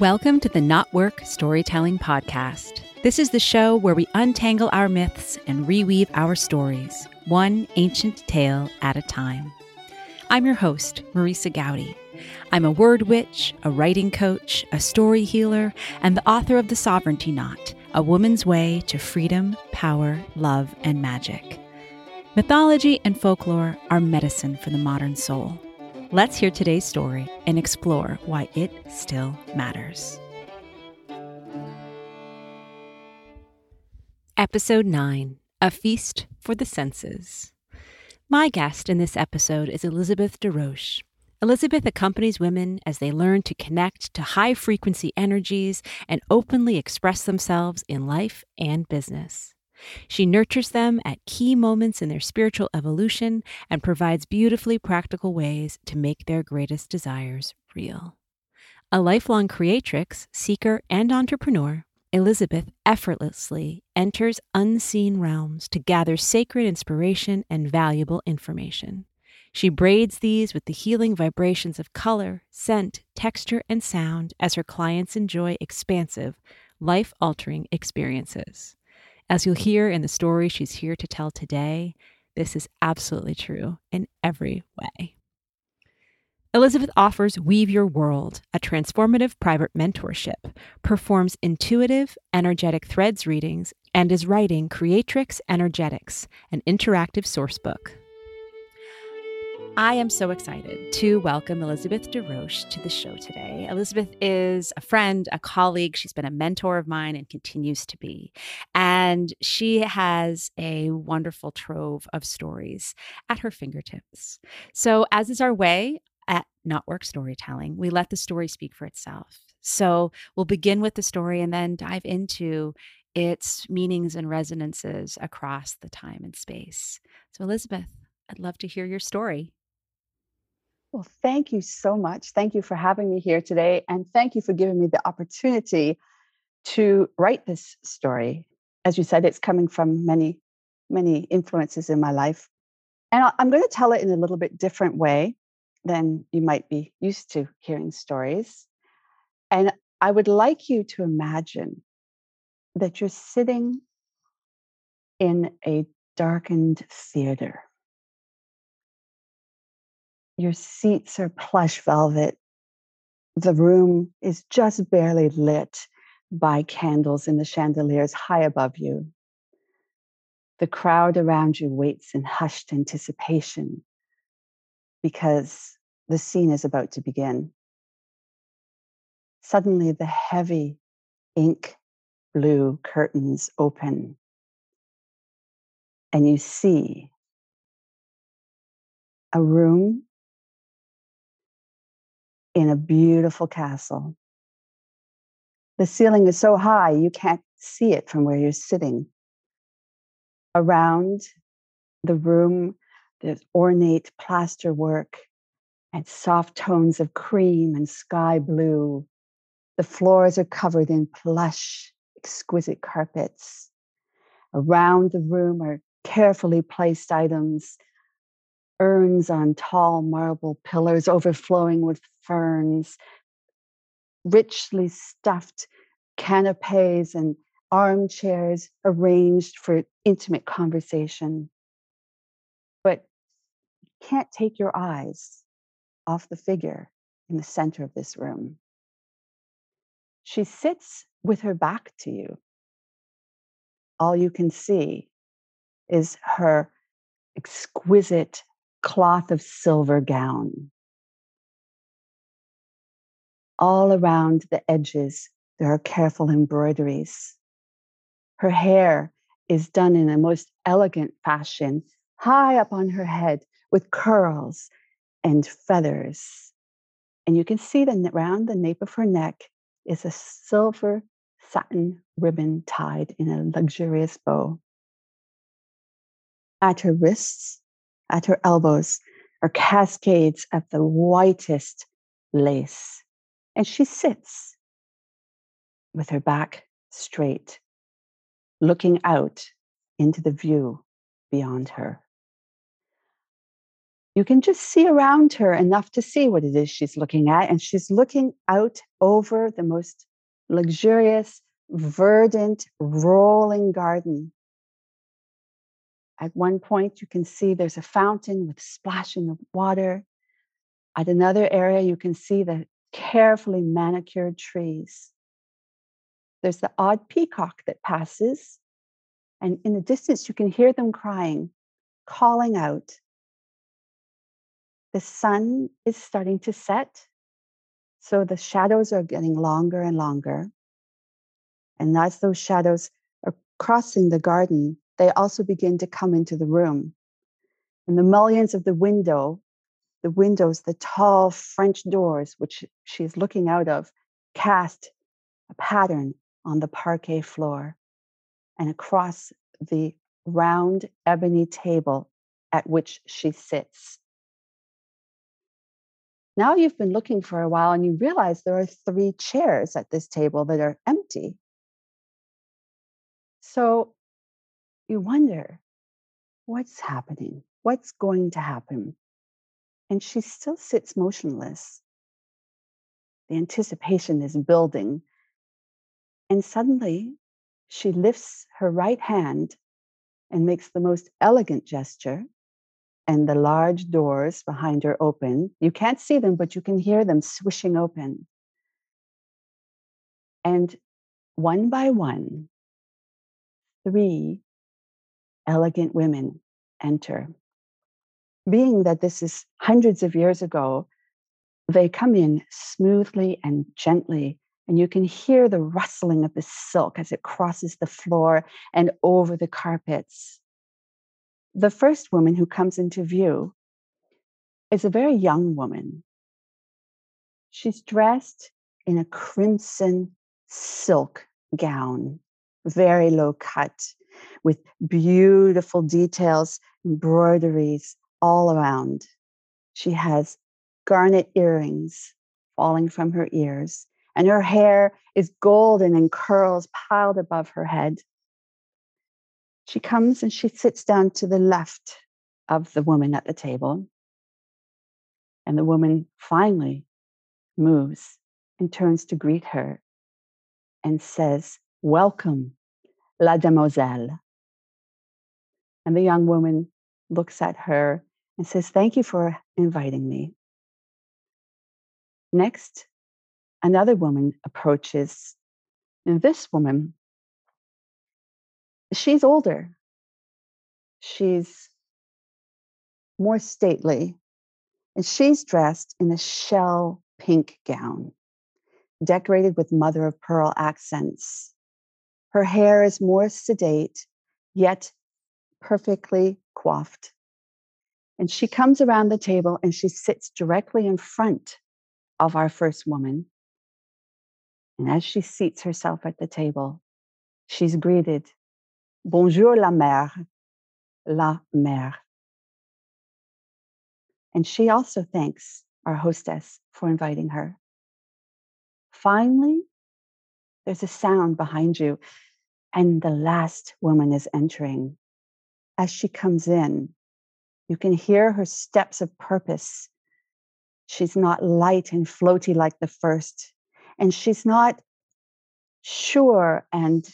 Welcome to the Knotwork Storytelling Podcast. This is the show where we untangle our myths and reweave our stories, one ancient tale at a time. I'm your host, Marisa Goudy. I'm a word witch, a writing coach, a story healer, and the author of The Sovereignty Knot, A Woman's Way to Freedom, Power, Love, and Magic. Mythology and folklore are medicine for the modern soul. Let's hear today's story and explore why it still matters. Episode 9 A Feast for the Senses. My guest in this episode is Elizabeth des Roches. Elizabeth accompanies women as they learn to connect to high frequency energies and openly express themselves in life and business. She nurtures them at key moments in their spiritual evolution and provides beautifully practical ways to make their greatest desires real. A lifelong creatrix, seeker, and entrepreneur, Elizabeth effortlessly enters unseen realms to gather sacred inspiration and valuable information. She braids these with the healing vibrations of color, scent, texture, and sound as her clients enjoy expansive, life altering experiences. As you'll hear in the story she's here to tell today, this is absolutely true in every way. Elizabeth offers Weave Your World, a transformative private mentorship, performs intuitive, energetic threads readings, and is writing Creatrix Energetics, an interactive sourcebook. I am so excited to welcome Elizabeth des Roches to the show today. Elizabeth is a friend, a colleague. She's been a mentor of mine and continues to be. And she has a wonderful trove of stories at her fingertips. So, as is our way at Knotwork Storytelling, we let the story speak for itself. So, we'll begin with the story and then dive into its meanings and resonances across the time and space. So, Elizabeth, I'd love to hear your story. Well, thank you so much. Thank you for having me here today. And thank you for giving me the opportunity to write this story. As you said, it's coming from many, many influences in my life. And I'm going to tell it in a little bit different way than you might be used to hearing stories. And I would like you to imagine that you're sitting in a darkened theater your seats are plush velvet. The room is just barely lit by candles in the chandeliers high above you. The crowd around you waits in hushed anticipation because the scene is about to begin. Suddenly, the heavy ink blue curtains open, and you see a room in a beautiful castle. The ceiling is so high you can't see it from where you're sitting. Around the room, there's ornate plaster work and soft tones of cream and sky blue. The floors are covered in plush, exquisite carpets. Around the room are carefully placed items urns on tall marble pillars overflowing with ferns, richly stuffed canapes and armchairs arranged for intimate conversation. But you can't take your eyes off the figure in the center of this room. She sits with her back to you. All you can see is her exquisite cloth of silver gown. All around the edges, there are careful embroideries. Her hair is done in a most elegant fashion, high up on her head with curls and feathers. And you can see that around the nape of her neck is a silver satin ribbon tied in a luxurious bow. At her wrists, at her elbows are cascades of the whitest lace. And she sits with her back straight, looking out into the view beyond her. You can just see around her enough to see what it is she's looking at. And she's looking out over the most luxurious, verdant, rolling garden. At one point, you can see there's a fountain with splashing of water. At another area, you can see the carefully manicured trees. There's the odd peacock that passes, and in the distance, you can hear them crying, calling out. The sun is starting to set, so the shadows are getting longer and longer. And as those shadows are crossing the garden, they also begin to come into the room. And the mullions of the window, the windows, the tall French doors, which she is looking out of, cast a pattern on the parquet floor and across the round ebony table at which she sits. Now you've been looking for a while and you realize there are three chairs at this table that are empty. So you wonder what's happening? What's going to happen? And she still sits motionless. The anticipation is building. And suddenly she lifts her right hand and makes the most elegant gesture. And the large doors behind her open. You can't see them, but you can hear them swishing open. And one by one, three elegant women enter. Being that this is hundreds of years ago, they come in smoothly and gently, and you can hear the rustling of the silk as it crosses the floor and over the carpets. The first woman who comes into view is a very young woman. She's dressed in a crimson silk gown, very low cut, with beautiful details, embroideries all around. She has garnet earrings falling from her ears, and her hair is golden and curls piled above her head. She comes and she sits down to the left of the woman at the table. And the woman finally moves and turns to greet her and says, Welcome, La Demoiselle. And the young woman looks at her and says, Thank you for inviting me. Next, another woman approaches. And this woman, she's older. She's more stately. And she's dressed in a shell pink gown, decorated with mother of pearl accents. Her hair is more sedate, yet perfectly coiffed. And she comes around the table and she sits directly in front of our first woman. And as she seats herself at the table, she's greeted Bonjour, la mère, la mère. And she also thanks our hostess for inviting her. Finally, there's a sound behind you and the last woman is entering. As she comes in, you can hear her steps of purpose. She's not light and floaty like the first, and she's not sure and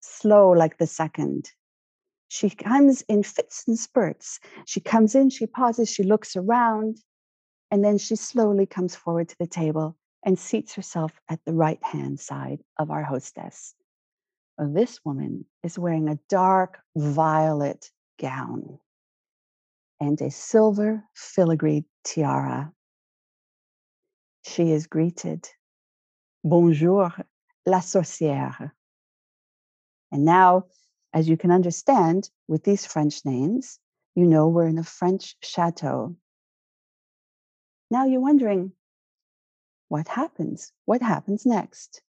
slow like the second. She comes in fits and spurts. She comes in, she pauses, she looks around, and then she slowly comes forward to the table and seats herself at the right hand side of our hostess. This woman is wearing a dark violet gown and a silver filigree tiara. She is greeted, Bonjour, la sorcière. And now, as you can understand, with these French names, you know we're in a French chateau. Now you're wondering, what happens? What happens next?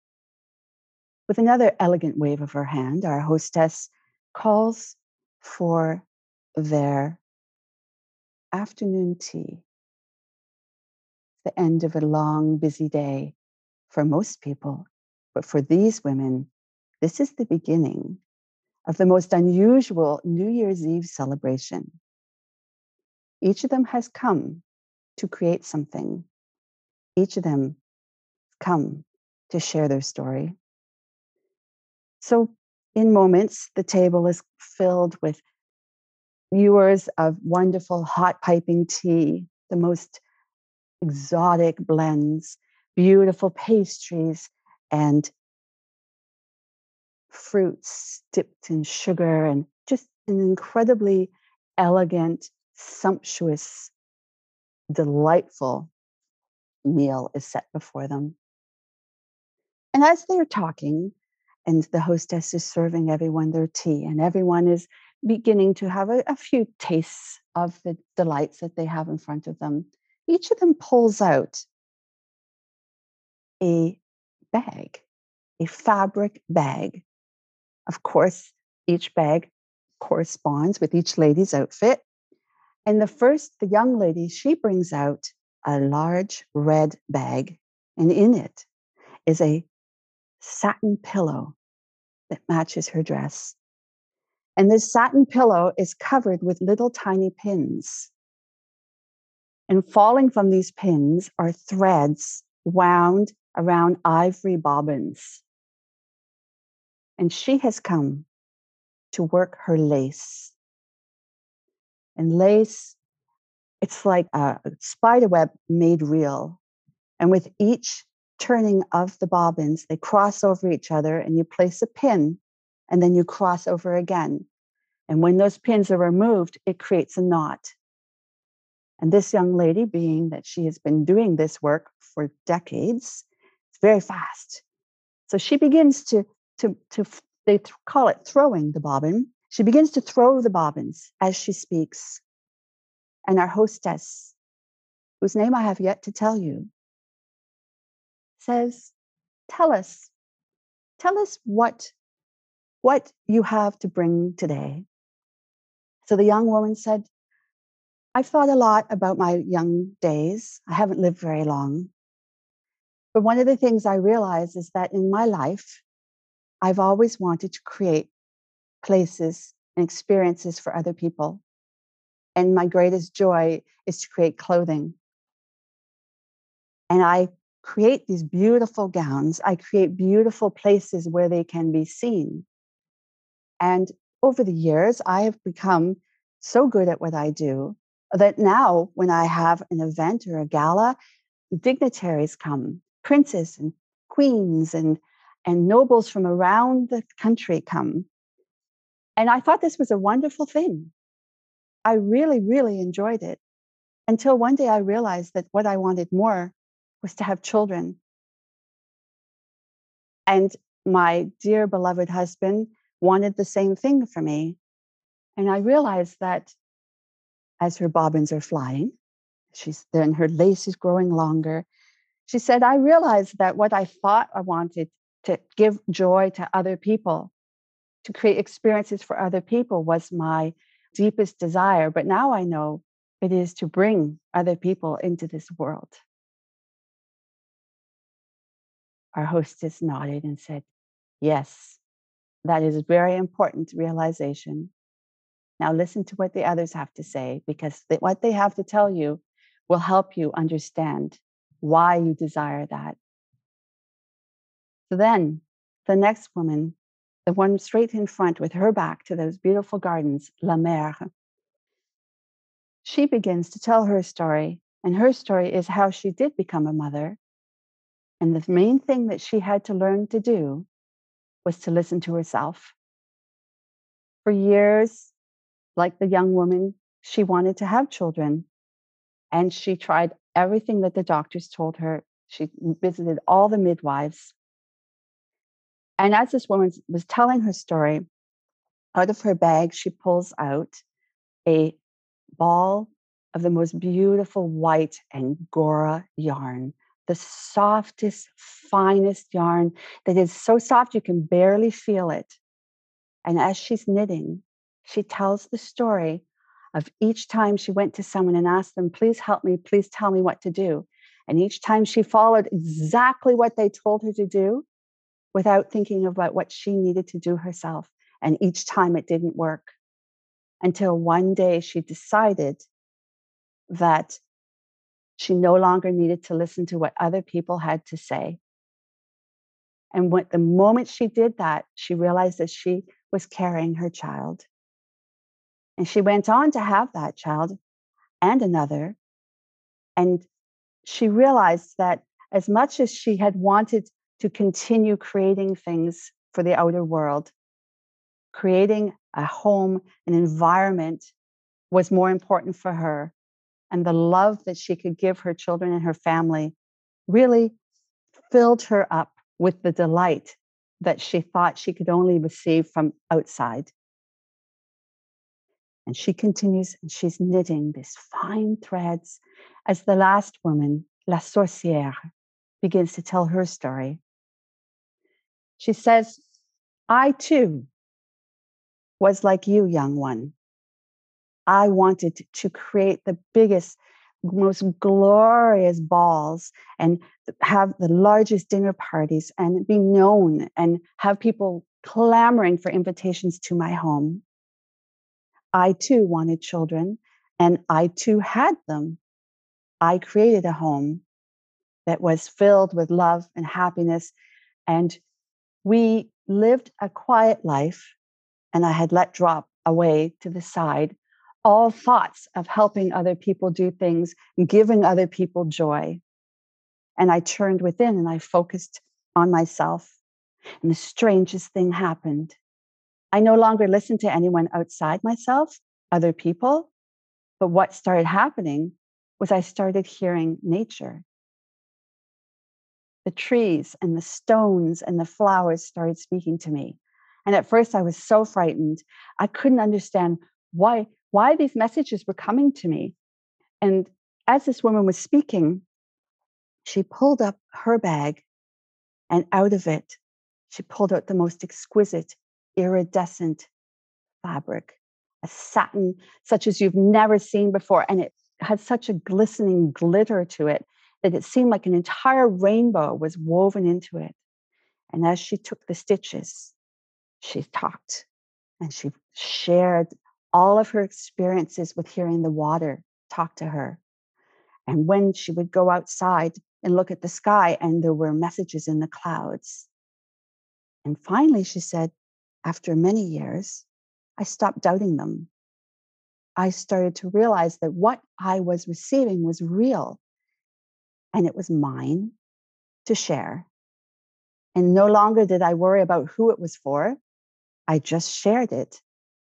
With another elegant wave of her hand, our hostess calls for their afternoon tea. The end of a long, busy day for most people. But for these women, this is the beginning of the most unusual New Year's Eve celebration. Each of them has come to create something. Each of them come to share their story. So, in moments, the table is filled with viewers of wonderful hot piping tea, the most exotic blends, beautiful pastries, and fruits dipped in sugar, and just an incredibly elegant, sumptuous, delightful meal is set before them. And as they're talking, and the hostess is serving everyone their tea, and everyone is beginning to have a, a, few tastes of the delights that they have in front of them, each of them pulls out a bag, a fabric bag. Of course, each bag corresponds with each lady's outfit. And the first, the young lady, she brings out a large red bag, and in it is a satin pillow that matches her dress. And this satin pillow is covered with little tiny pins. And falling from these pins are threads wound around ivory bobbins. And she has come to work her lace. And lace, it's like a spider web made real. And with each turning of the bobbins, they cross over each other, and you place a pin, and then you cross over again. And when those pins are removed, it creates a knot. And this young lady, being that she has been doing this work for decades, it's very fast. So she begins to, to, to they th- call it throwing the bobbin. She begins to throw the bobbins as she speaks. And our hostess, whose name I have yet to tell you, says, Tell us, tell us what, what you have to bring today. So the young woman said, I've thought a lot about my young days. I haven't lived very long. But one of the things I realize is that in my life, I've always wanted to create places and experiences for other people. And my greatest joy is to create clothing. And I create these beautiful gowns. I create beautiful places where they can be seen. And over the years, I have become so good at what I do that now, when I have an event or a gala, dignitaries come, princes and queens and, and nobles from around the country come. And I thought this was a wonderful thing. I really, really enjoyed it until one day I realized that what I wanted more was to have children. And my dear beloved husband wanted the same thing for me. And I realized that as her bobbins are flying, she's then her lace is growing longer. She said, I realized that what I thought I wanted to give joy to other people, to create experiences for other people was my deepest desire. But now I know it is to bring other people into this world. Our hostess nodded and said, Yes, that is a very important realization. Now, listen to what the others have to say because what they have to tell you will help you understand why you desire that. So then, the next woman, the one straight in front with her back to those beautiful gardens, La Mère, she begins to tell her story. And her story is how she did become a mother and the main thing that she had to learn to do was to listen to herself. For years, like the young woman, she wanted to have children. And she tried everything that the doctors told her. She visited all the midwives. And as this woman was telling her story, out of her bag, she pulls out a ball of the most beautiful white Angora yarn the softest, finest yarn that is so soft you can barely feel it. And as she's knitting, she tells the story of each time she went to someone and asked them, please help me, please tell me what to do. And each time she followed exactly what they told her to do without thinking about what she needed to do herself. And each time it didn't work until one day she decided that she no longer needed to listen to what other people had to say. And what the moment she did that, she realized that she was carrying her child. And she went on to have that child and another. And she realized that as much as she had wanted to continue creating things for the outer world, creating a home, an environment was more important for her. And the love that she could give her children and her family really filled her up with the delight that she thought she could only receive from outside. And she continues and she's knitting these fine threads as the last woman, La Sorcière, begins to tell her story. She says, I too was like you, young one. I wanted to create the biggest, most glorious balls and have the largest dinner parties and be known and have people clamoring for invitations to my home. I too wanted children and I too had them. I created a home that was filled with love and happiness. And we lived a quiet life, and I had let drop away to the side all thoughts of helping other people do things, giving other people joy. And I turned within and I focused on myself. And the strangest thing happened. I no longer listened to anyone outside myself, other people. But what started happening was I started hearing nature. The trees and the stones and the flowers started speaking to me. And at first I was so frightened. I couldn't understand why why these messages were coming to me. And as this woman was speaking, she pulled up her bag and out of it she pulled out the most exquisite iridescent fabric, a satin such as you've never seen before. And it had such a glistening glitter to it that it seemed like an entire rainbow was woven into it. And as she took the stitches, she talked and she shared all of her experiences with hearing the water talk to her. And when she would go outside and look at the sky, and there were messages in the clouds. And finally, she said, after many years, I stopped doubting them. I started to realize that what I was receiving was real and it was mine to share. And no longer did I worry about who it was for. I just shared it.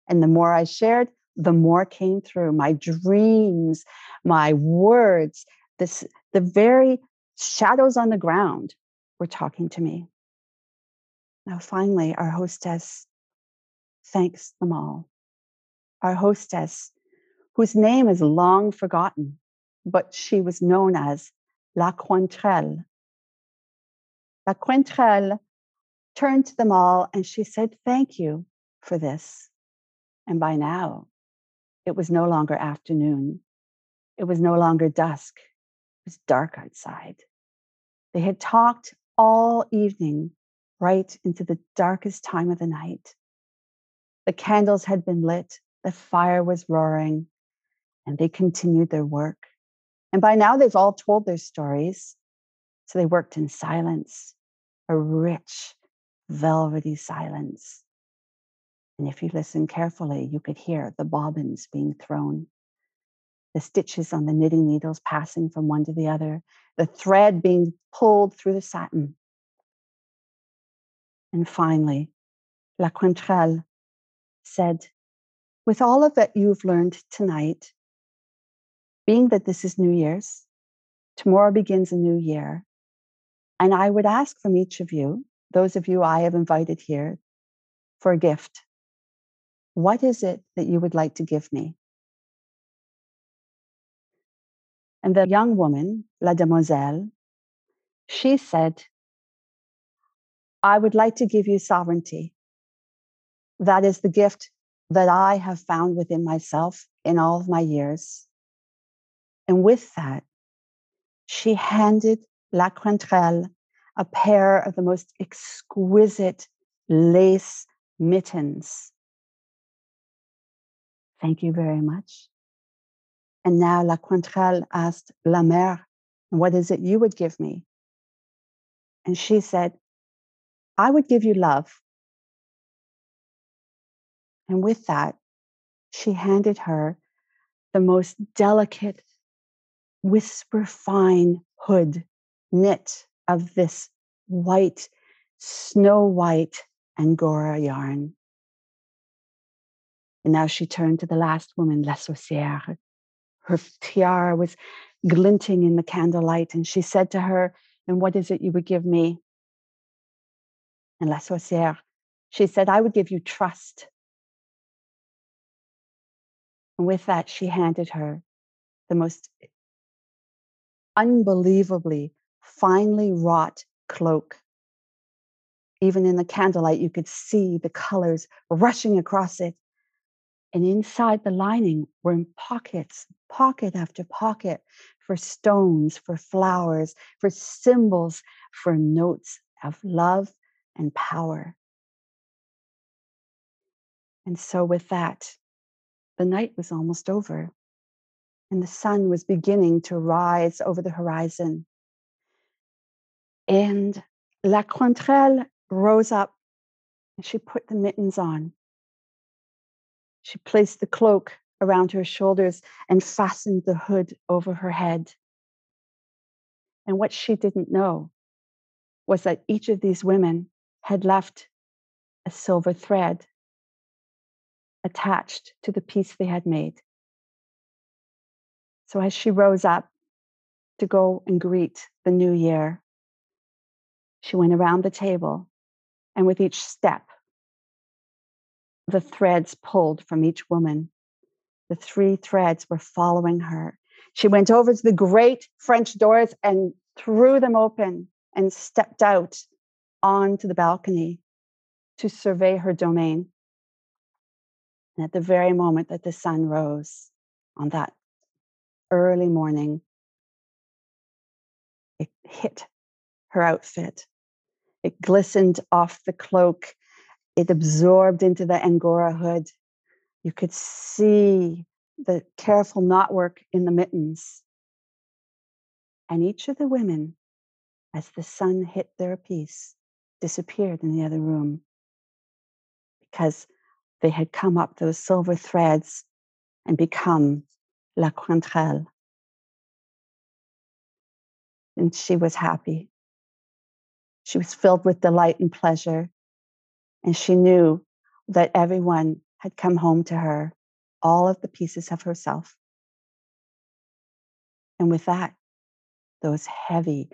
And the more I shared, the more came through my dreams, my words, this, the very shadows on the ground were talking to me. Now, finally, our hostess thanks them all. Our hostess, whose name is long forgotten, but she was known as La Quaintrelle. La Quaintrelle turned to them all and she said, Thank you for this. And by now, it was no longer afternoon. It was no longer dusk. It was dark outside. They had talked all evening right into the darkest time of the night. The candles had been lit, the fire was roaring, and they continued their work. And by now they've all told their stories. So they worked in silence, a rich, velvety silence. And if you listen carefully, you could hear the bobbins being thrown, the stitches on the knitting needles passing from one to the other, the thread being pulled through the satin. And finally, La Quaintrelle said, With all of that you've learned tonight, being that this is New Year's, tomorrow begins a new year. And I would ask from each of you, those of you I have invited here, for a gift. What is it that you would like to give me? And the young woman, La Demoiselle, she said, I would like to give you sovereignty. That is the gift that I have found within myself in all of my years. And with that, she handed La Quaintrelle a pair of the most exquisite lace mittens. Thank you very much. And now La Quaintrelle asked La Mère, What is it you would give me? And she said, I would give you love. And with that, she handed her the most delicate, whisper fine hood knit of this white, snow white Angora yarn. And now she turned to the last woman, La Sorcière. Her tiara was glinting in the candlelight, and she said to her, And what is it you would give me? And La Sorcière, she said, I would give you trust. And with that, she handed her the most unbelievably finely wrought cloak. Even in the candlelight, you could see the colors rushing across it. And inside the lining were in pockets, pocket after pocket, for stones, for flowers, for symbols, for notes of love and power. And so, with that, the night was almost over, and the sun was beginning to rise over the horizon. And La Quaintrelle rose up and she put the mittens on. She placed the cloak around her shoulders and fastened the hood over her head. And what she didn't know was that each of these women had left a silver thread attached to the piece they had made. So as she rose up to go and greet the new year, she went around the table, and with each step, the threads pulled from each woman. The three threads were following her. She went over to the great French doors and threw them open and stepped out onto the balcony to survey her domain. And at the very moment that the sun rose on that early morning, it hit her outfit. It glistened off the cloak. It absorbed into the Angora hood. You could see the careful knotwork in the mittens. And each of the women, as the sun hit their piece, disappeared in the other room because they had come up those silver threads and become La Quaintrelle. And she was happy. She was filled with delight and pleasure. And she knew that everyone had come home to her, all of the pieces of herself. And with that, those heavy,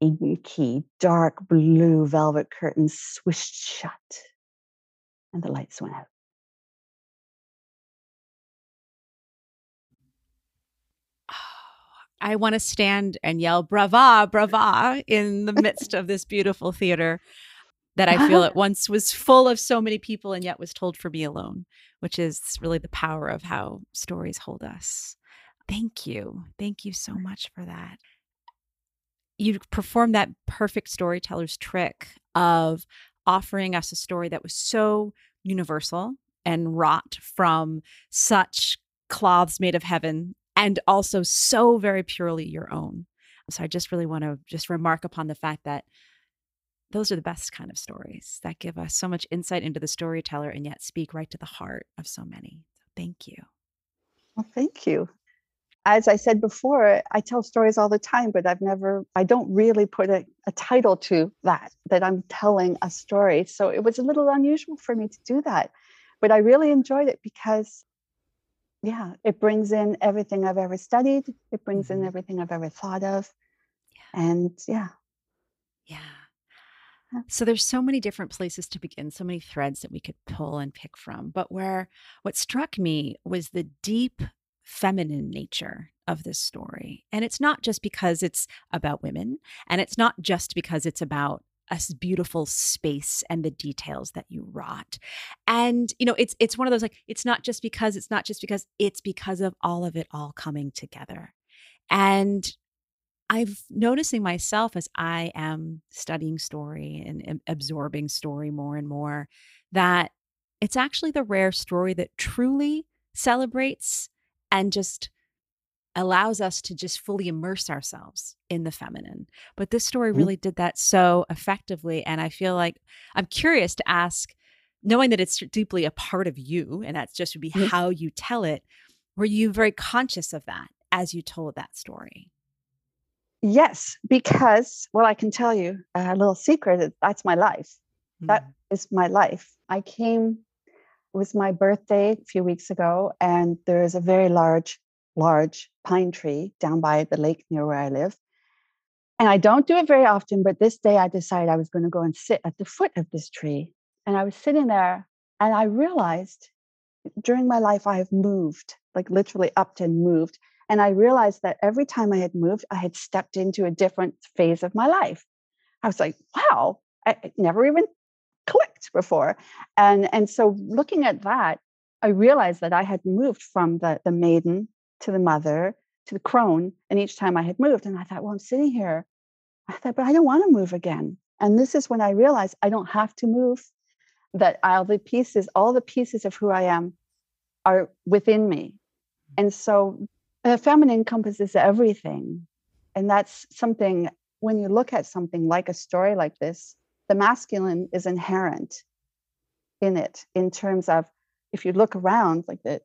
inky, dark blue velvet curtains swished shut and the lights went out. I want to stand and yell brava, brava in the midst of this beautiful theater that I feel uh-huh. at once was full of so many people and yet was told for me alone, which is really the power of how stories hold us. Thank you. Thank you so much for that. You performed that perfect storyteller's trick of offering us a story that was so universal and wrought from such cloths made of heaven and also so very purely your own. So I just really want to just remark upon the fact that those are the best kind of stories that give us so much insight into the storyteller and yet speak right to the heart of so many. Thank you. Well, thank you as I said before, I tell stories all the time, but I've never, I don't really put a, a, title to that, that I'm telling a story. So it was a little unusual for me to do that. But I really enjoyed it because, yeah, it brings in everything I've ever studied, it brings in mm-hmm. everything I've ever thought of. Yeah. And yeah. Yeah. So there's so many different places to begin, so many threads that we could pull and pick from. But where what struck me was the deep feminine nature of this story. And it's not just because it's about women, and it's not just because it's about a beautiful space and the details that you wrought. And you know, it's it's one of those like it's not just because it's not just because it's because of all of it all coming together. And I've noticing myself as I am studying story and absorbing story more and more that it's actually the rare story that truly celebrates and just allows us to just fully immerse ourselves in the feminine. But this story Mhm. really did that so effectively. And I feel like I'm curious to ask, knowing that it's deeply a part of you and that's just would be Mhm. how you tell it, were you very conscious of that as you told that story? Yes, because well, I can tell you a little secret. is That's my life. That Mm. is my life. I came. It was my birthday a few weeks ago, and there is a very large, large pine tree down by the lake near where I live. And I don't do it very often, but this day I decided I was going to go and sit at the foot of this tree. And I was sitting there, and I realized during my life I have moved, like literally upped and moved. And I realized that every time I had moved, I had stepped into a different phase of my life. I was like, wow, I never even clicked before. And and so looking at that, I realized that I had moved from the, the maiden to the mother to the crone. And each time I had moved, and I thought, well, I'm sitting here. I thought, but I don't want to move again. And this is when I realized I don't have to move, that all the pieces, all the pieces of who I am are within me. And mm. so the feminine encompasses everything. And that's something when you look at something like a story like this, the masculine is inherent in it in terms of if you look around, like the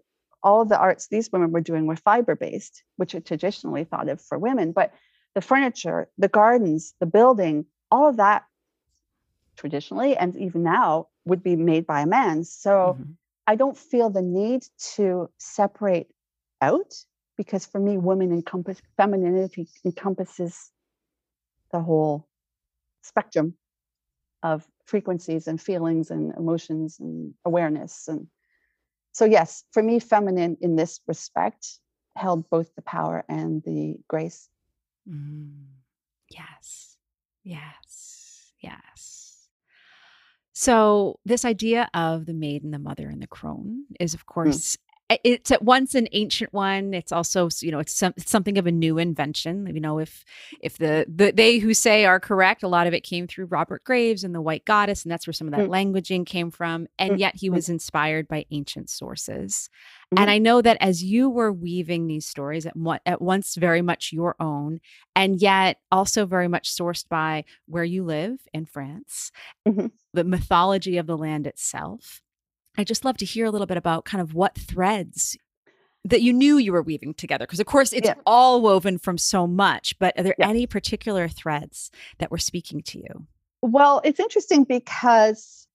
all of the arts these women were doing were fiber based, which are traditionally thought of for women. But the furniture, the gardens, the building, all of that traditionally and even now would be made by a man. So Mhm. I don't feel the need to separate out because for me, women encompass femininity encompasses the whole spectrum of frequencies and feelings and emotions and awareness. And so, yes, for me, feminine in this respect held both the power and the grace. Mm. Yes. Yes. Yes. So, this idea of the maiden, the mother, and the crone is, of course, i- it's at once an ancient one. It's also, you know, it's, some, it's something of a new invention. You know, if if the, the they who say are correct, a lot of it came through Robert Graves and the White Goddess, and that's where some of that Mm. languaging came from. And Mm, yet, he mm. was inspired by ancient sources. Mhm. And I know that as you were weaving these stories at, one, at once very much your own, and yet also very much sourced by where you live in France, Mhm. the mythology of the land itself. I just love to hear a little bit about kind of what threads that you knew you were weaving together. Because, of course, it's Yeah. all woven from so much, but are there Yeah. any particular threads that were speaking to you? Well, it's interesting because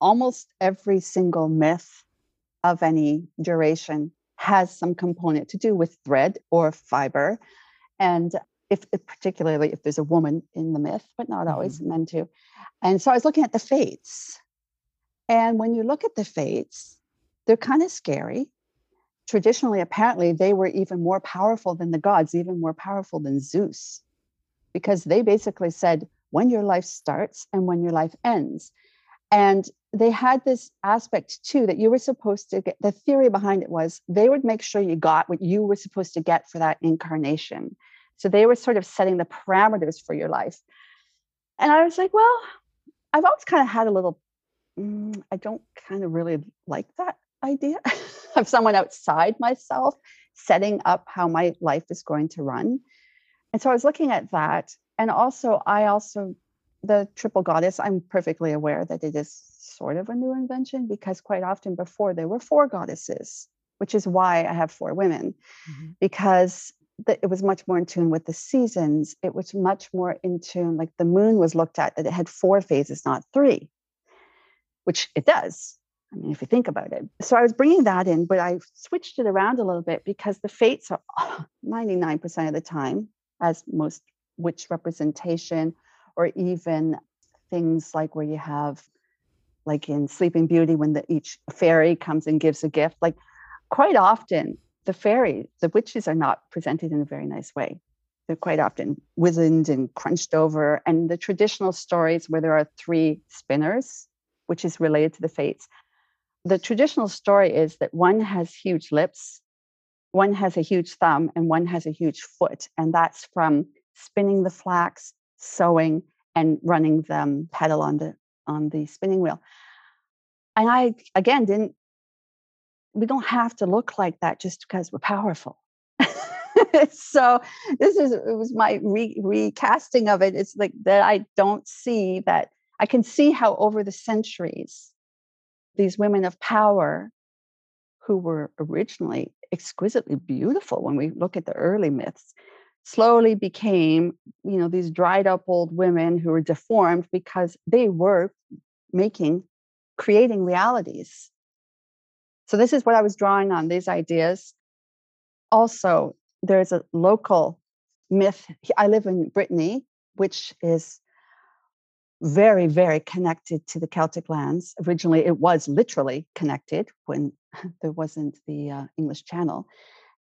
almost every single myth of any duration has some component to do with thread or fiber. And if, if particularly if there's a woman in the myth, but not always mm-hmm. men too. And so I was looking at the fates. And when you look at the fates, they're kind of scary. Traditionally, apparently, they were even more powerful than the gods, even more powerful than Zeus, because they basically said when your life starts and when your life ends. And they had this aspect too that you were supposed to get the theory behind it was they would make sure you got what you were supposed to get for that incarnation. So they were sort of setting the parameters for your life. And I was like, well, I've always kind of had a little, mm, I don't kind of really like that idea of someone outside myself setting up how my life is going to run. And so I was looking at that. And also, I also, the triple goddess, I'm perfectly aware that it is sort of a new invention because quite often before there were four goddesses, which is why I have four women, Mhm. because the, it was much more in tune with the seasons. It was much more in tune, like the moon was looked at, that it had four phases, not three, which it does. I mean, if you think about it. So I was bringing that in, but I switched it around a little bit because the fates are 99% of the time, as most witch representation, or even things like where you have, like in Sleeping Beauty, when the, each fairy comes and gives a gift, like quite often the fairy, the witches are not presented in a very nice way. They're quite often wizened and crunched over. And the traditional stories where there are three spinners, which is related to the fates, the traditional story is that one has huge lips, one has a huge thumb, and one has a huge foot. And that's from spinning the flax, sewing, and running them pedal on the on the spinning wheel. And I again didn't we don't have to look like that just because we're powerful. so this is it was my re- recasting of it. It's like that I don't see that I can see how over the centuries these women of power who were originally exquisitely beautiful when we look at the early myths slowly became you know these dried up old women who were deformed because they were making creating realities. So this is what i was drawing on these ideas. Also there's a local myth i live in brittany which is very very connected to the celtic lands originally it was literally connected when there wasn't the uh, english channel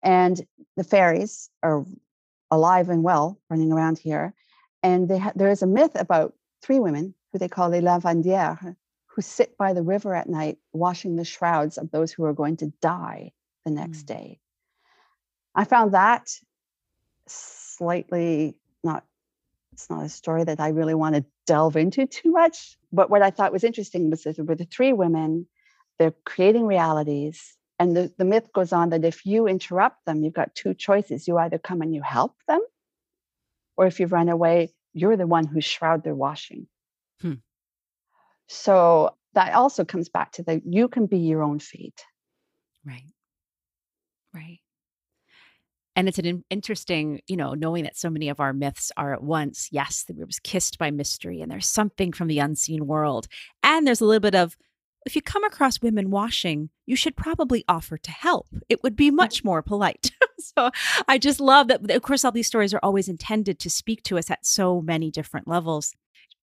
and the fairies are alive and well running around here. And ha- there is a myth about three women who they call les lavandières, who sit by the river at night washing the shrouds of those who are going to die the next mm. day. I found that slightly not it's not a story that I really want to delve into too much. But what I thought was interesting was that with the three women, they're creating realities and the, the myth goes on that if you interrupt them, you've got two choices. You either come and you help them, or if you run away, you're the one who shroud their washing. Hmm. So that also comes back to the you can be your own fate. Right. Right. And it's an interesting, you know, knowing that so many of our myths are at once, yes, that we was kissed by mystery and there's something from the unseen world. And there's a little bit of if you come across women washing, you should probably offer to help. It would be mm. much more polite. so I just love that. Of course, all these stories are always intended to speak to us at so many different levels.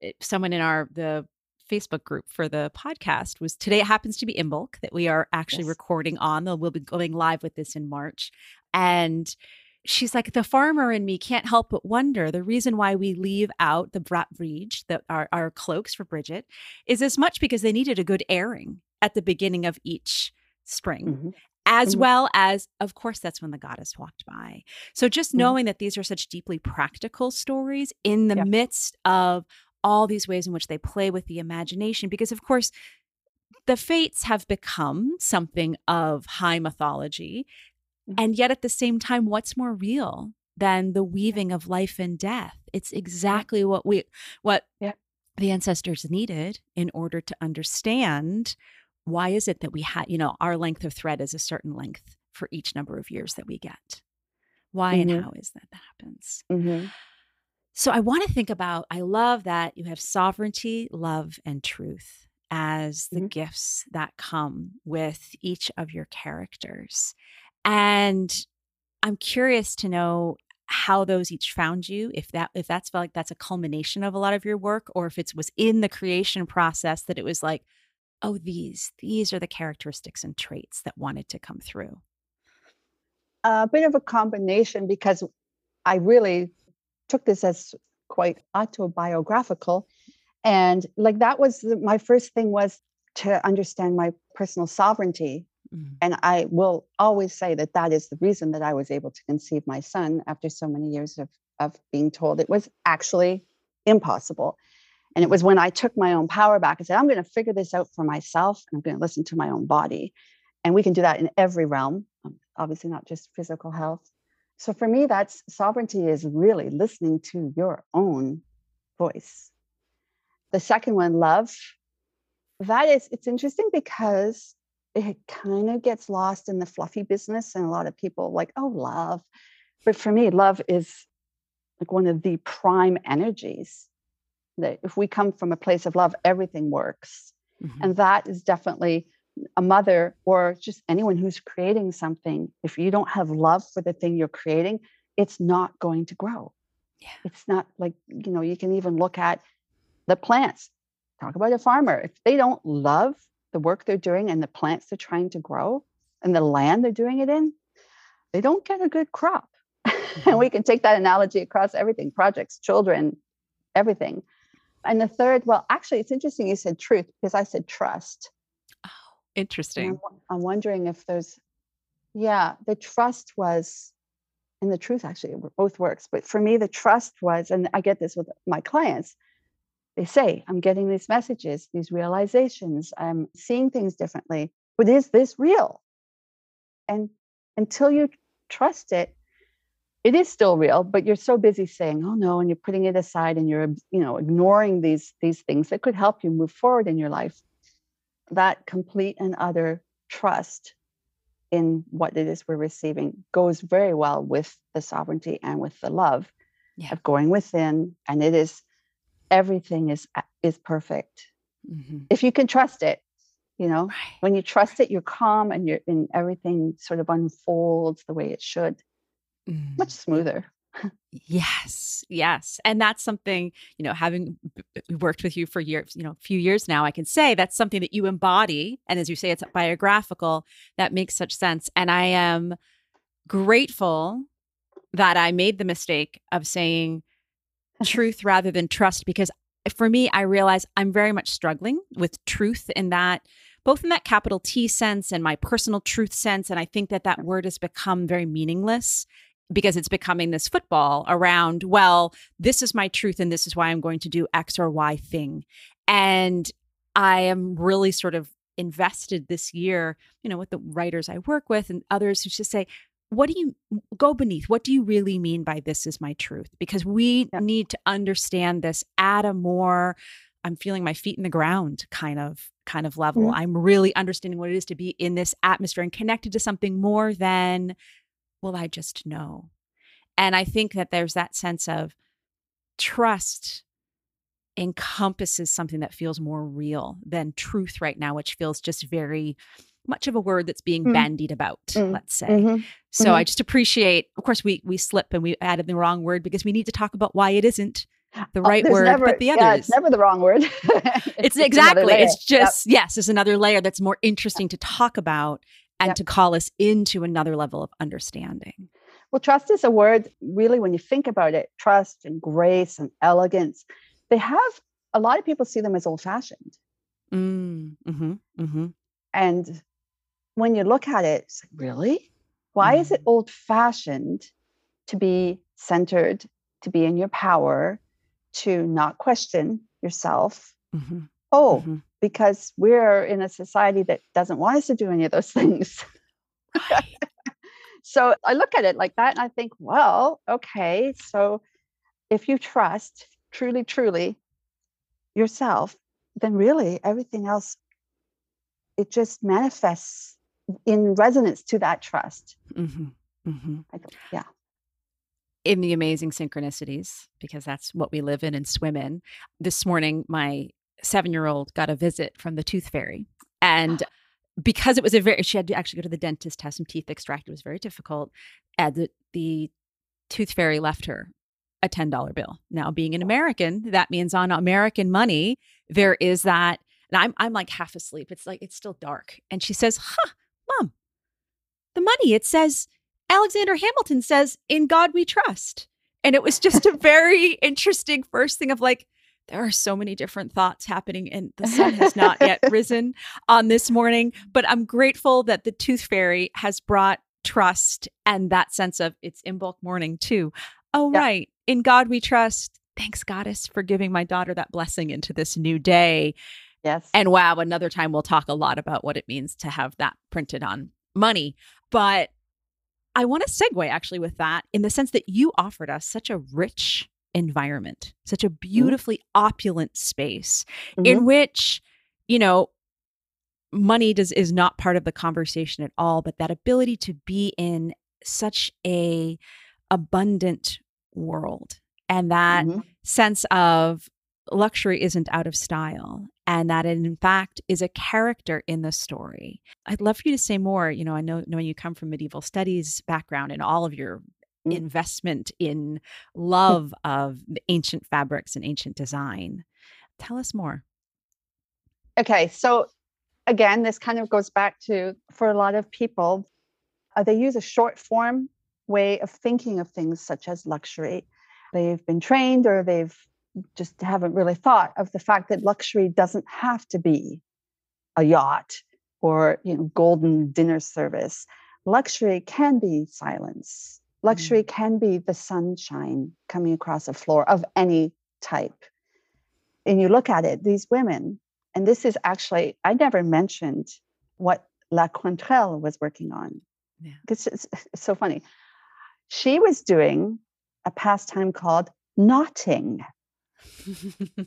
Eh, someone in our the Facebook group for the podcast was today. It happens to be Imbolc that we are actually yes. recording on. We'll be going live with this in March, and she's like, the farmer in me can't help but wonder the reason why we leave out the brat Bríde, that our, our cloaks for Bridget, is as much because they needed a good airing at the beginning of each spring. Mm-hmm. As mm-hmm. well as, of course, that's when the goddess walked by. So, just mm-hmm. knowing that these are such deeply practical stories in the midst of all these ways in which they play with the imagination, because, of course, the fates have become something of high mythology. Mm-hmm. And yet at the same time, what's more real than the weaving of life and death? It's exactly what we what yeah. the ancestors needed in order to understand why is it that we had, you know, our length of thread is a certain length for each number of years that we get. Why mm-hmm. and how is that that happens? Mm-hmm. So I want to think about, I love that you have sovereignty, love, and truth as the mm-hmm. gifts that come with each of your characters. And I'm curious to know how those each found you if that if that's felt like that's a culmination of a lot of your work or if it was in the creation process that it was like oh these these are the characteristics and traits that wanted to come through. A bit of a combination because i really took this as quite autobiographical and like that was my first thing was to understand my personal sovereignty Mm-hmm. And I will always say that that is the reason that I was able to conceive my son after so many years of, of being told it was actually impossible. And it was when I took my own power back and said, I'm going to figure this out for myself and I'm going to listen to my own body. And we can do that in every realm, um, obviously, not just physical health. So for me, that's sovereignty is really listening to your own voice. The second one, love, that is, it's interesting because it kind of gets lost in the fluffy business and a lot of people like oh love. But for me love is like one of the prime energies that if we come from a place of love everything works. Mm-hmm. and that is definitely a mother or just anyone who's creating something if you don't have love for the thing you're creating it's not going to grow. Yeah. it's not like you know you can even look at the plants. Talk about a farmer. If they don't love the work they're doing and the plants they're trying to grow and the land they're doing it in, they don't get a good crop. Mm-hmm. and we can take that analogy across everything projects, children, everything. And the third, well, actually, it's interesting you said truth because I said trust. Oh, interesting. I'm, I'm wondering if there's, yeah, the trust was, and the truth actually both works. But for me, the trust was, and I get this with my clients, they say, I'm getting these messages, these realizations, I'm seeing things differently. But is this real? And until you trust it, it is still real but you're so busy saying oh no and you're putting it aside and you're you know ignoring these these things that could help you move forward in your life that complete and utter trust in what it is we're receiving goes very well with the sovereignty and with the love yeah. of going within and it is everything is is perfect mm-hmm. if you can trust it you know right. when you trust it you're calm and you're in everything sort of unfolds the way it should mm. much smoother yes yes and that's something you know having worked with you for years you know a few years now i can say that's something that you embody and as you say it's biographical that makes such sense and i am grateful that i made the mistake of saying truth rather than trust because for me i realize i'm very much struggling with truth in that both in that capital T sense and my personal truth sense. And I think that that word has become very meaningless because it's becoming this football around, well, this is my truth and this is why I'm going to do X or Y thing. And I am really sort of invested this year, you know, with the writers I work with and others who just say, what do you go beneath? What do you really mean by this is my truth? Because we yeah. need to understand this at a more I'm feeling my feet in the ground kind of kind of level. Mm-hmm. I'm really understanding what it is to be in this atmosphere and connected to something more than well I just know. And I think that there's that sense of trust encompasses something that feels more real than truth right now which feels just very much of a word that's being mm. bandied about mm. let's say mm-hmm. so mm-hmm. i just appreciate of course we we slip and we added the wrong word because we need to talk about why it isn't the oh, right word, never, but the other yeah, it's never the wrong word. it's, it's, exactly. It's just yep. yes, it's another layer that's more interesting to talk about and yep. to call us into another level of understanding. Well, trust is a word really when you think about it, trust and grace and elegance, they have a lot of people see them as old-fashioned. Mm, mm-hmm, mm-hmm. And when you look at it, it's like, really? Why mm. is it mm. old-fashioned to be centered, to be in your power, to not question yourself. Mm-hmm. Oh, mm-hmm. because we're in a society that doesn't want us to do any of those things. Right. so I look at it like that and I think, well, okay, so if you trust truly, truly yourself, then really everything else, it just manifests in resonance to that trust. Mm-hmm. Mm-hmm. yeah in the amazing synchronicities, because that's what we live in and swim in. This morning, my seven year old got a visit from the tooth fairy. And because it was a very, she had to actually go to the dentist, have some teeth extracted. It was very difficult. And the, the tooth fairy left her a $10 bill. Now, being an American, that means on American money, there is that. And I'm, I'm like half asleep. It's like, it's still dark. And she says, Huh, mom, the money, it says Alexander Hamilton says, In God we trust. And it was just a very interesting first thing of like, there are so many different thoughts happening, and the sun has not yet risen on this morning. But I'm grateful that the Tooth Fairy has brought trust and that sense of it's Imbolc morning too. Oh, yep. right. In God we trust. Thanks, Goddess, for giving my daughter that blessing into this new day. Yes. And wow, another time we'll talk a lot about what it means to have that printed on money. But I want to segue actually with that in the sense that you offered us such a rich environment, such a mm-hmm. beautifully mm-hmm. opulent space mm-hmm. in which, you know, money does is not part of the conversation at all, but that ability to be in such a abundant world and that mm-hmm. sense of luxury isn't out of style and that it in fact is a character in the story. I'd love for you to say more. You know, I know knowing you come from medieval studies background and all of your mm. investment in love of ancient fabrics and ancient design. Tell us more. Okay, so again, this kind of goes back to for a lot of people, uh, they use a short form way of thinking of things such as luxury. They've been trained or they've just haven't really thought of the fact that luxury doesn't have to be a yacht or you know golden dinner service luxury can be silence luxury mm. can be the sunshine coming across a floor of any type and you look at it these women and this is actually i never mentioned what la Quaintrelle was working on yeah. it's, it's so funny she was doing a pastime called knotting.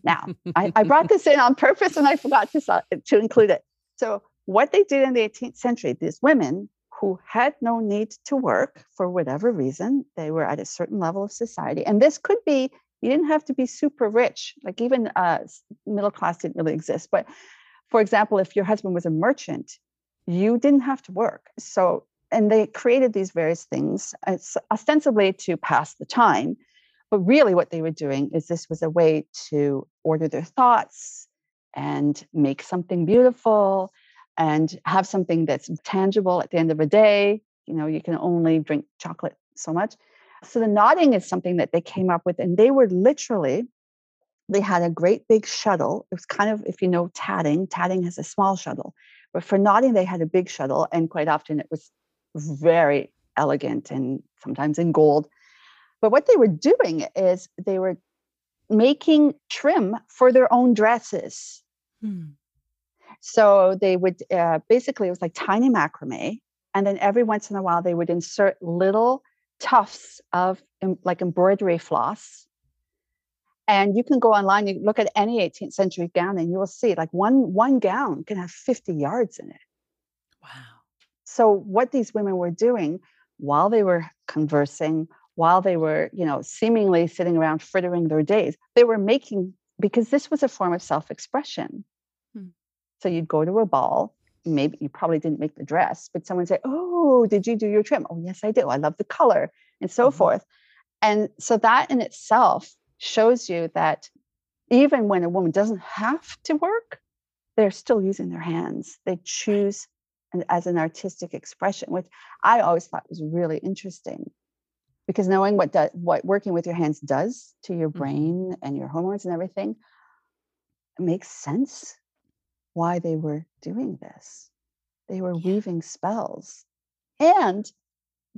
Now, I, I, brought this in on purpose and I forgot to, to include it. So, what they did in the 18th century, these women who had no need to work for whatever reason, they were at a certain level of society. And this could be, you didn't have to be super rich, like even uh, middle class didn't really exist. But for example, if your husband was a merchant, you didn't have to work. So, and they created these various things ostensibly to pass the time. But really, what they were doing is this was a way to order their thoughts and make something beautiful and have something that's tangible at the end of the day. You know, you can only drink chocolate so much. So the knotting is something that they came up with, and they were literally they had a great big shuttle. It was kind of, if you know tatting, tatting has a small shuttle, but for knotting, they had a big shuttle, and quite often it was very elegant and sometimes in gold. But what they were doing is they were making trim for their own dresses. Hmm. So they would uh, basically, it was like tiny macrame. And then every once in a while, they would insert little tufts of like embroidery floss and you can go online you look at any 18th century gown and you will see like one one gown can have 50 yards in it wow so what these women were doing while they were conversing while they were you know seemingly sitting around frittering their days they were making because this was a form of self-expression hmm. so you'd go to a ball maybe you probably didn't make the dress but someone say oh did you do your trim oh yes i do i love the color and so mm-hmm. forth and so that in itself shows you that even when a woman doesn't have to work, they're still using their hands. They choose as an artistic expression, which I always thought was really interesting. Because knowing what do, what working with your hands does to your mm-hmm. brain and your hormones and everything, makes sense why they were doing this. They were yeah. weaving spells. And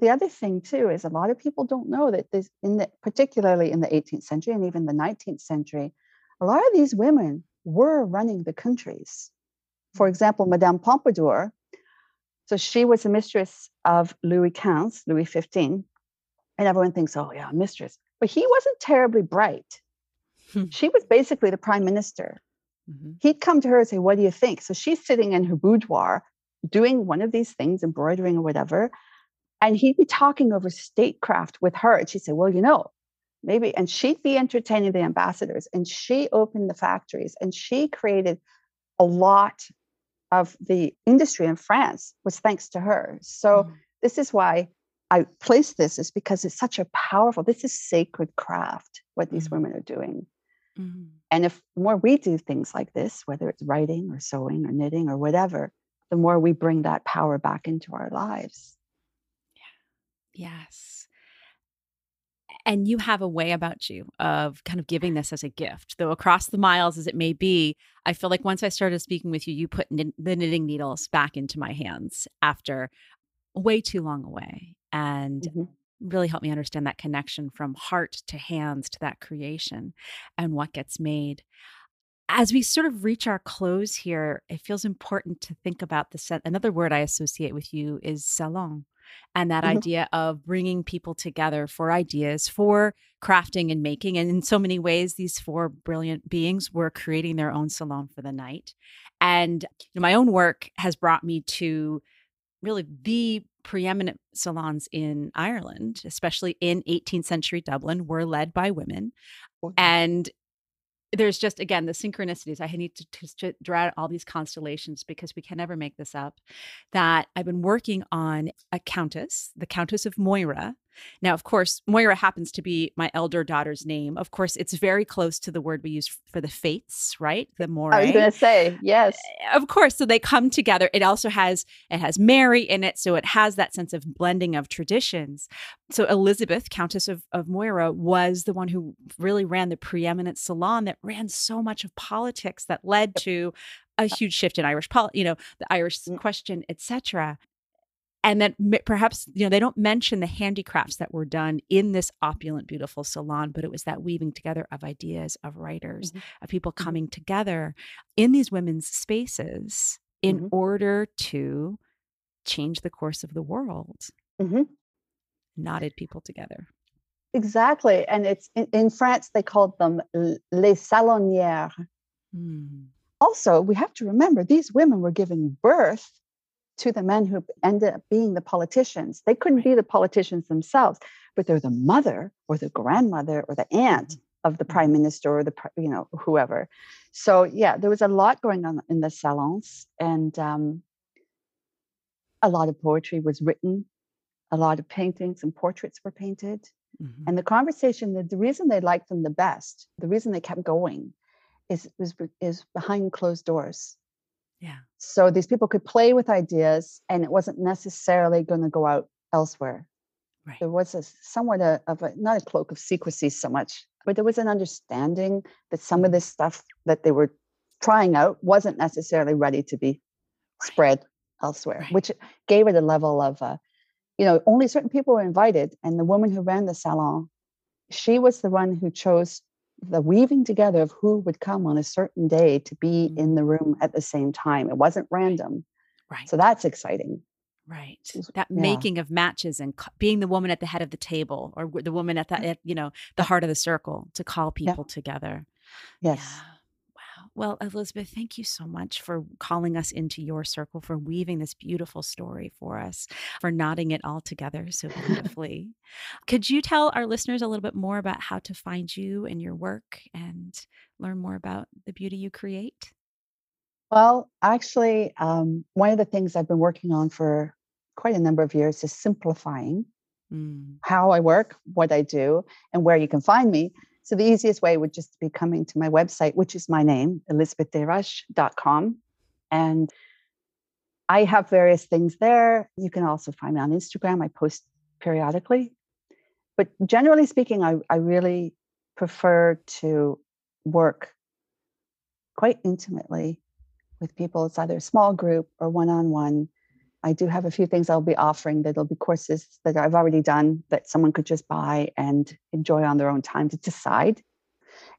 the other thing too is a lot of people don't know that this in the particularly in the 18th century and even the 19th century a lot of these women were running the countries for mm. example madame pompadour so she was the mistress of louis xv louis 15 and everyone thinks oh yeah mistress but he wasn't terribly bright hmm. she was basically the prime minister mm-hmm. he'd come to her and say what do you think so she's sitting in her boudoir doing one of these things embroidering or whatever and he'd be talking over statecraft with her. And she'd say, Well, you know, maybe. And she'd be entertaining the ambassadors. And she opened the factories and she created a lot of the industry in France was thanks to her. So mm-hmm. this is why I place this is because it's such a powerful, this is sacred craft, what these mm-hmm. women are doing. Mm-hmm. And if more we do things like this, whether it's writing or sewing or knitting or whatever, the more we bring that power back into our lives. Yes. And you have a way about you of kind of giving this as a gift, though across the miles as it may be. I feel like once I started speaking with you, you put knit- the knitting needles back into my hands after way too long away and mm-hmm. really helped me understand that connection from heart to hands to that creation and what gets made as we sort of reach our close here, it feels important to think about the set. Another word I associate with you is salon and that mm-hmm. idea of bringing people together for ideas, for crafting and making. And in so many ways, these four brilliant beings were creating their own salon for the night. And you know, my own work has brought me to really the preeminent salons in Ireland, especially in 18th century Dublin, were led by women. And there's just again the synchronicities i need to, to, to, draw out all these constellations because we can never make this up that i've been working on a countess the countess of moira now, of course, Moira happens to be my elder daughter's name. Of course, it's very close to the word we use for the fates, right? The more I was going to say, yes. Eh, of course, so they come together. It also has it has Mary in it, so it has that sense of blending of traditions. So Elizabeth, Countess of, of Moira, was the one who really ran the preeminent salon that ran so much of politics that led to a huge shift in Irish politics, you know, the Irish mm. question, etc and then perhaps you know they don't mention the handicrafts that were done in this opulent beautiful salon but it was that weaving together of ideas of writers mm-hmm. of people mm-hmm. coming together in these women's spaces in mm-hmm. order to change the course of the world mm-hmm. knotted people together. Exactly. And it's in, in France, they called them les salonnières Mm. Also, we have to remember these women were giving birth to the men who ended up being the politicians. They couldn't be the politicians themselves, but they're the mother or the grandmother or the aunt mm-hmm. of the prime minister or the you know whoever. So yeah, there was a lot going on in the salons, and um, a lot of poetry was written, a lot of paintings and portraits were painted. Mm-hmm. And the conversation, the, the reason they liked them the best, the reason they kept going, is is is behind closed doors. Yeah. So these people could play with ideas, and it wasn't necessarily going to go out elsewhere. Right. There was a somewhat a, of a not a cloak of secrecy so much, but there was an understanding that some of mm-hmm. this stuff that they were trying out wasn't necessarily ready to be right. spread elsewhere, right. which gave it a level of, uh, you know, only certain people were invited. And the woman who ran the salon, she was the one who chose the weaving together of who would come on a certain day to be in the mm. room at the same time. It wasn't random. Right. So that's exciting. Right. That yeah. making of matches and being the woman at the head of the table or the woman at the, at, you know, the heart of the circle to call people yeah. together. Yes. Yeah. Well, Elizabeth, thank you so much for calling us into your circle, for weaving this beautiful story for us, for knotting it all together so beautifully. Could you tell our listeners a little bit more about how to find you and your work and learn more about the beauty you create? Well, actually, um, one of the things I've been working on for quite a number of years is simplifying mm. how I work, what I do, and where you can find me. So the easiest way would just be coming to my website, which is my name, elizabethdesroches.com. And I have various things there. You can also find me on Instagram. I post periodically. But generally speaking, I, I really prefer to work quite intimately with people. It's either a small group or one on one. I do have a few things I'll be offering that'll be courses that I've already done that someone could just buy and enjoy on their own time to decide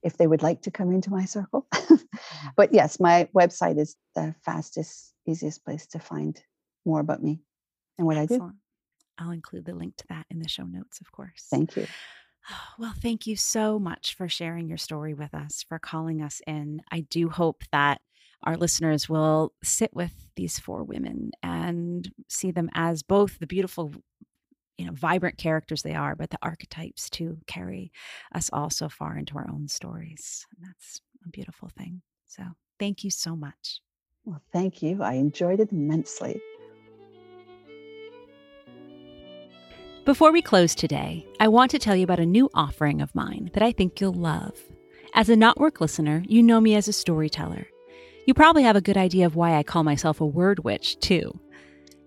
if they would like to come into my circle. but yes, my website is the fastest, easiest place to find more about me and what Excellent. I do. I'll include the link to that in the show notes, of course. Thank you. Well, thank you so much for sharing your story with us, for calling us in. I do hope that our listeners will sit with these four women and see them as both the beautiful you know vibrant characters they are but the archetypes to carry us all so far into our own stories. And that's a beautiful thing. So thank you so much. Well thank you. I enjoyed it immensely. Before we close today i want to tell you about a new offering of mine that i think you'll love. As a Knotwork listener you know me as a storyteller you probably have a good idea of why I call myself a word witch, too.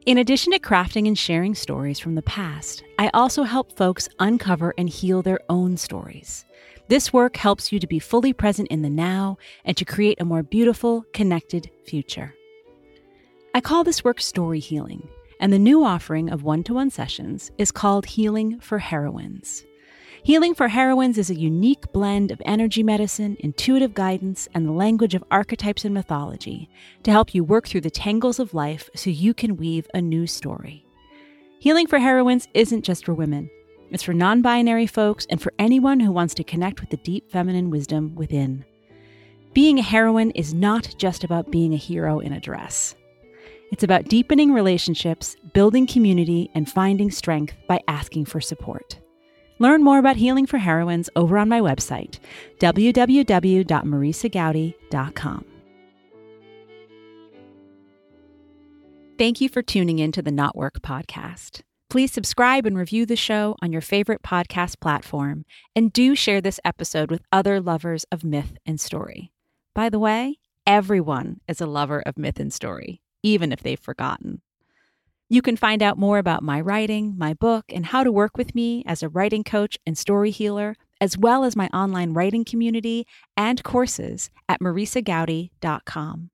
In addition to crafting and sharing stories from the past, I also help folks uncover and heal their own stories. This work helps you to be fully present in the now and to create a more beautiful, connected future. I call this work story healing, and the new offering of one to one sessions is called Healing for Heroines. Healing for Heroines is a unique blend of energy medicine, intuitive guidance, and the language of archetypes and mythology to help you work through the tangles of life so you can weave a new story. Healing for Heroines isn't just for women, it's for non binary folks and for anyone who wants to connect with the deep feminine wisdom within. Being a heroine is not just about being a hero in a dress. It's about deepening relationships, building community, and finding strength by asking for support. Learn more about healing for heroines over on my website, www.marisagoudy.com. Thank you for tuning in to the Knotwork podcast. Please subscribe and review the show on your favorite podcast platform, and do share this episode with other lovers of myth and story. By the way, everyone is a lover of myth and story, even if they've forgotten. You can find out more about my writing, my book, and how to work with me as a writing coach and story healer, as well as my online writing community and courses at marisagoudy.com.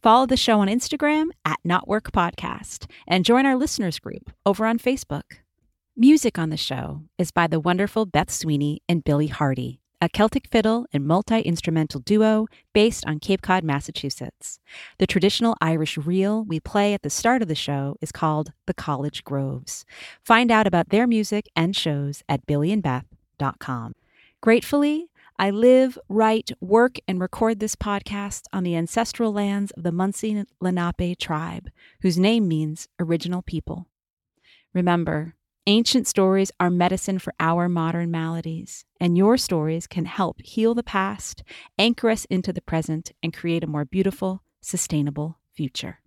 Follow the show on Instagram at Knotwork Podcast and join our listeners group over on Facebook. Music on the show is by the wonderful Beth Sweeney and Billy Hardy a Celtic fiddle and multi instrumental duo based on Cape Cod, Massachusetts. The traditional Irish reel we play at the start of the show is called the College Groves. Find out about their music and shows at billyandbeth.com. Gratefully, I live, write, work, and record this podcast on the ancestral lands of the Munsee Lenape tribe, whose name means original people. Remember, ancient stories are medicine for our modern maladies, and your stories can help heal the past, anchor us into the present, and create a more beautiful, sustainable future.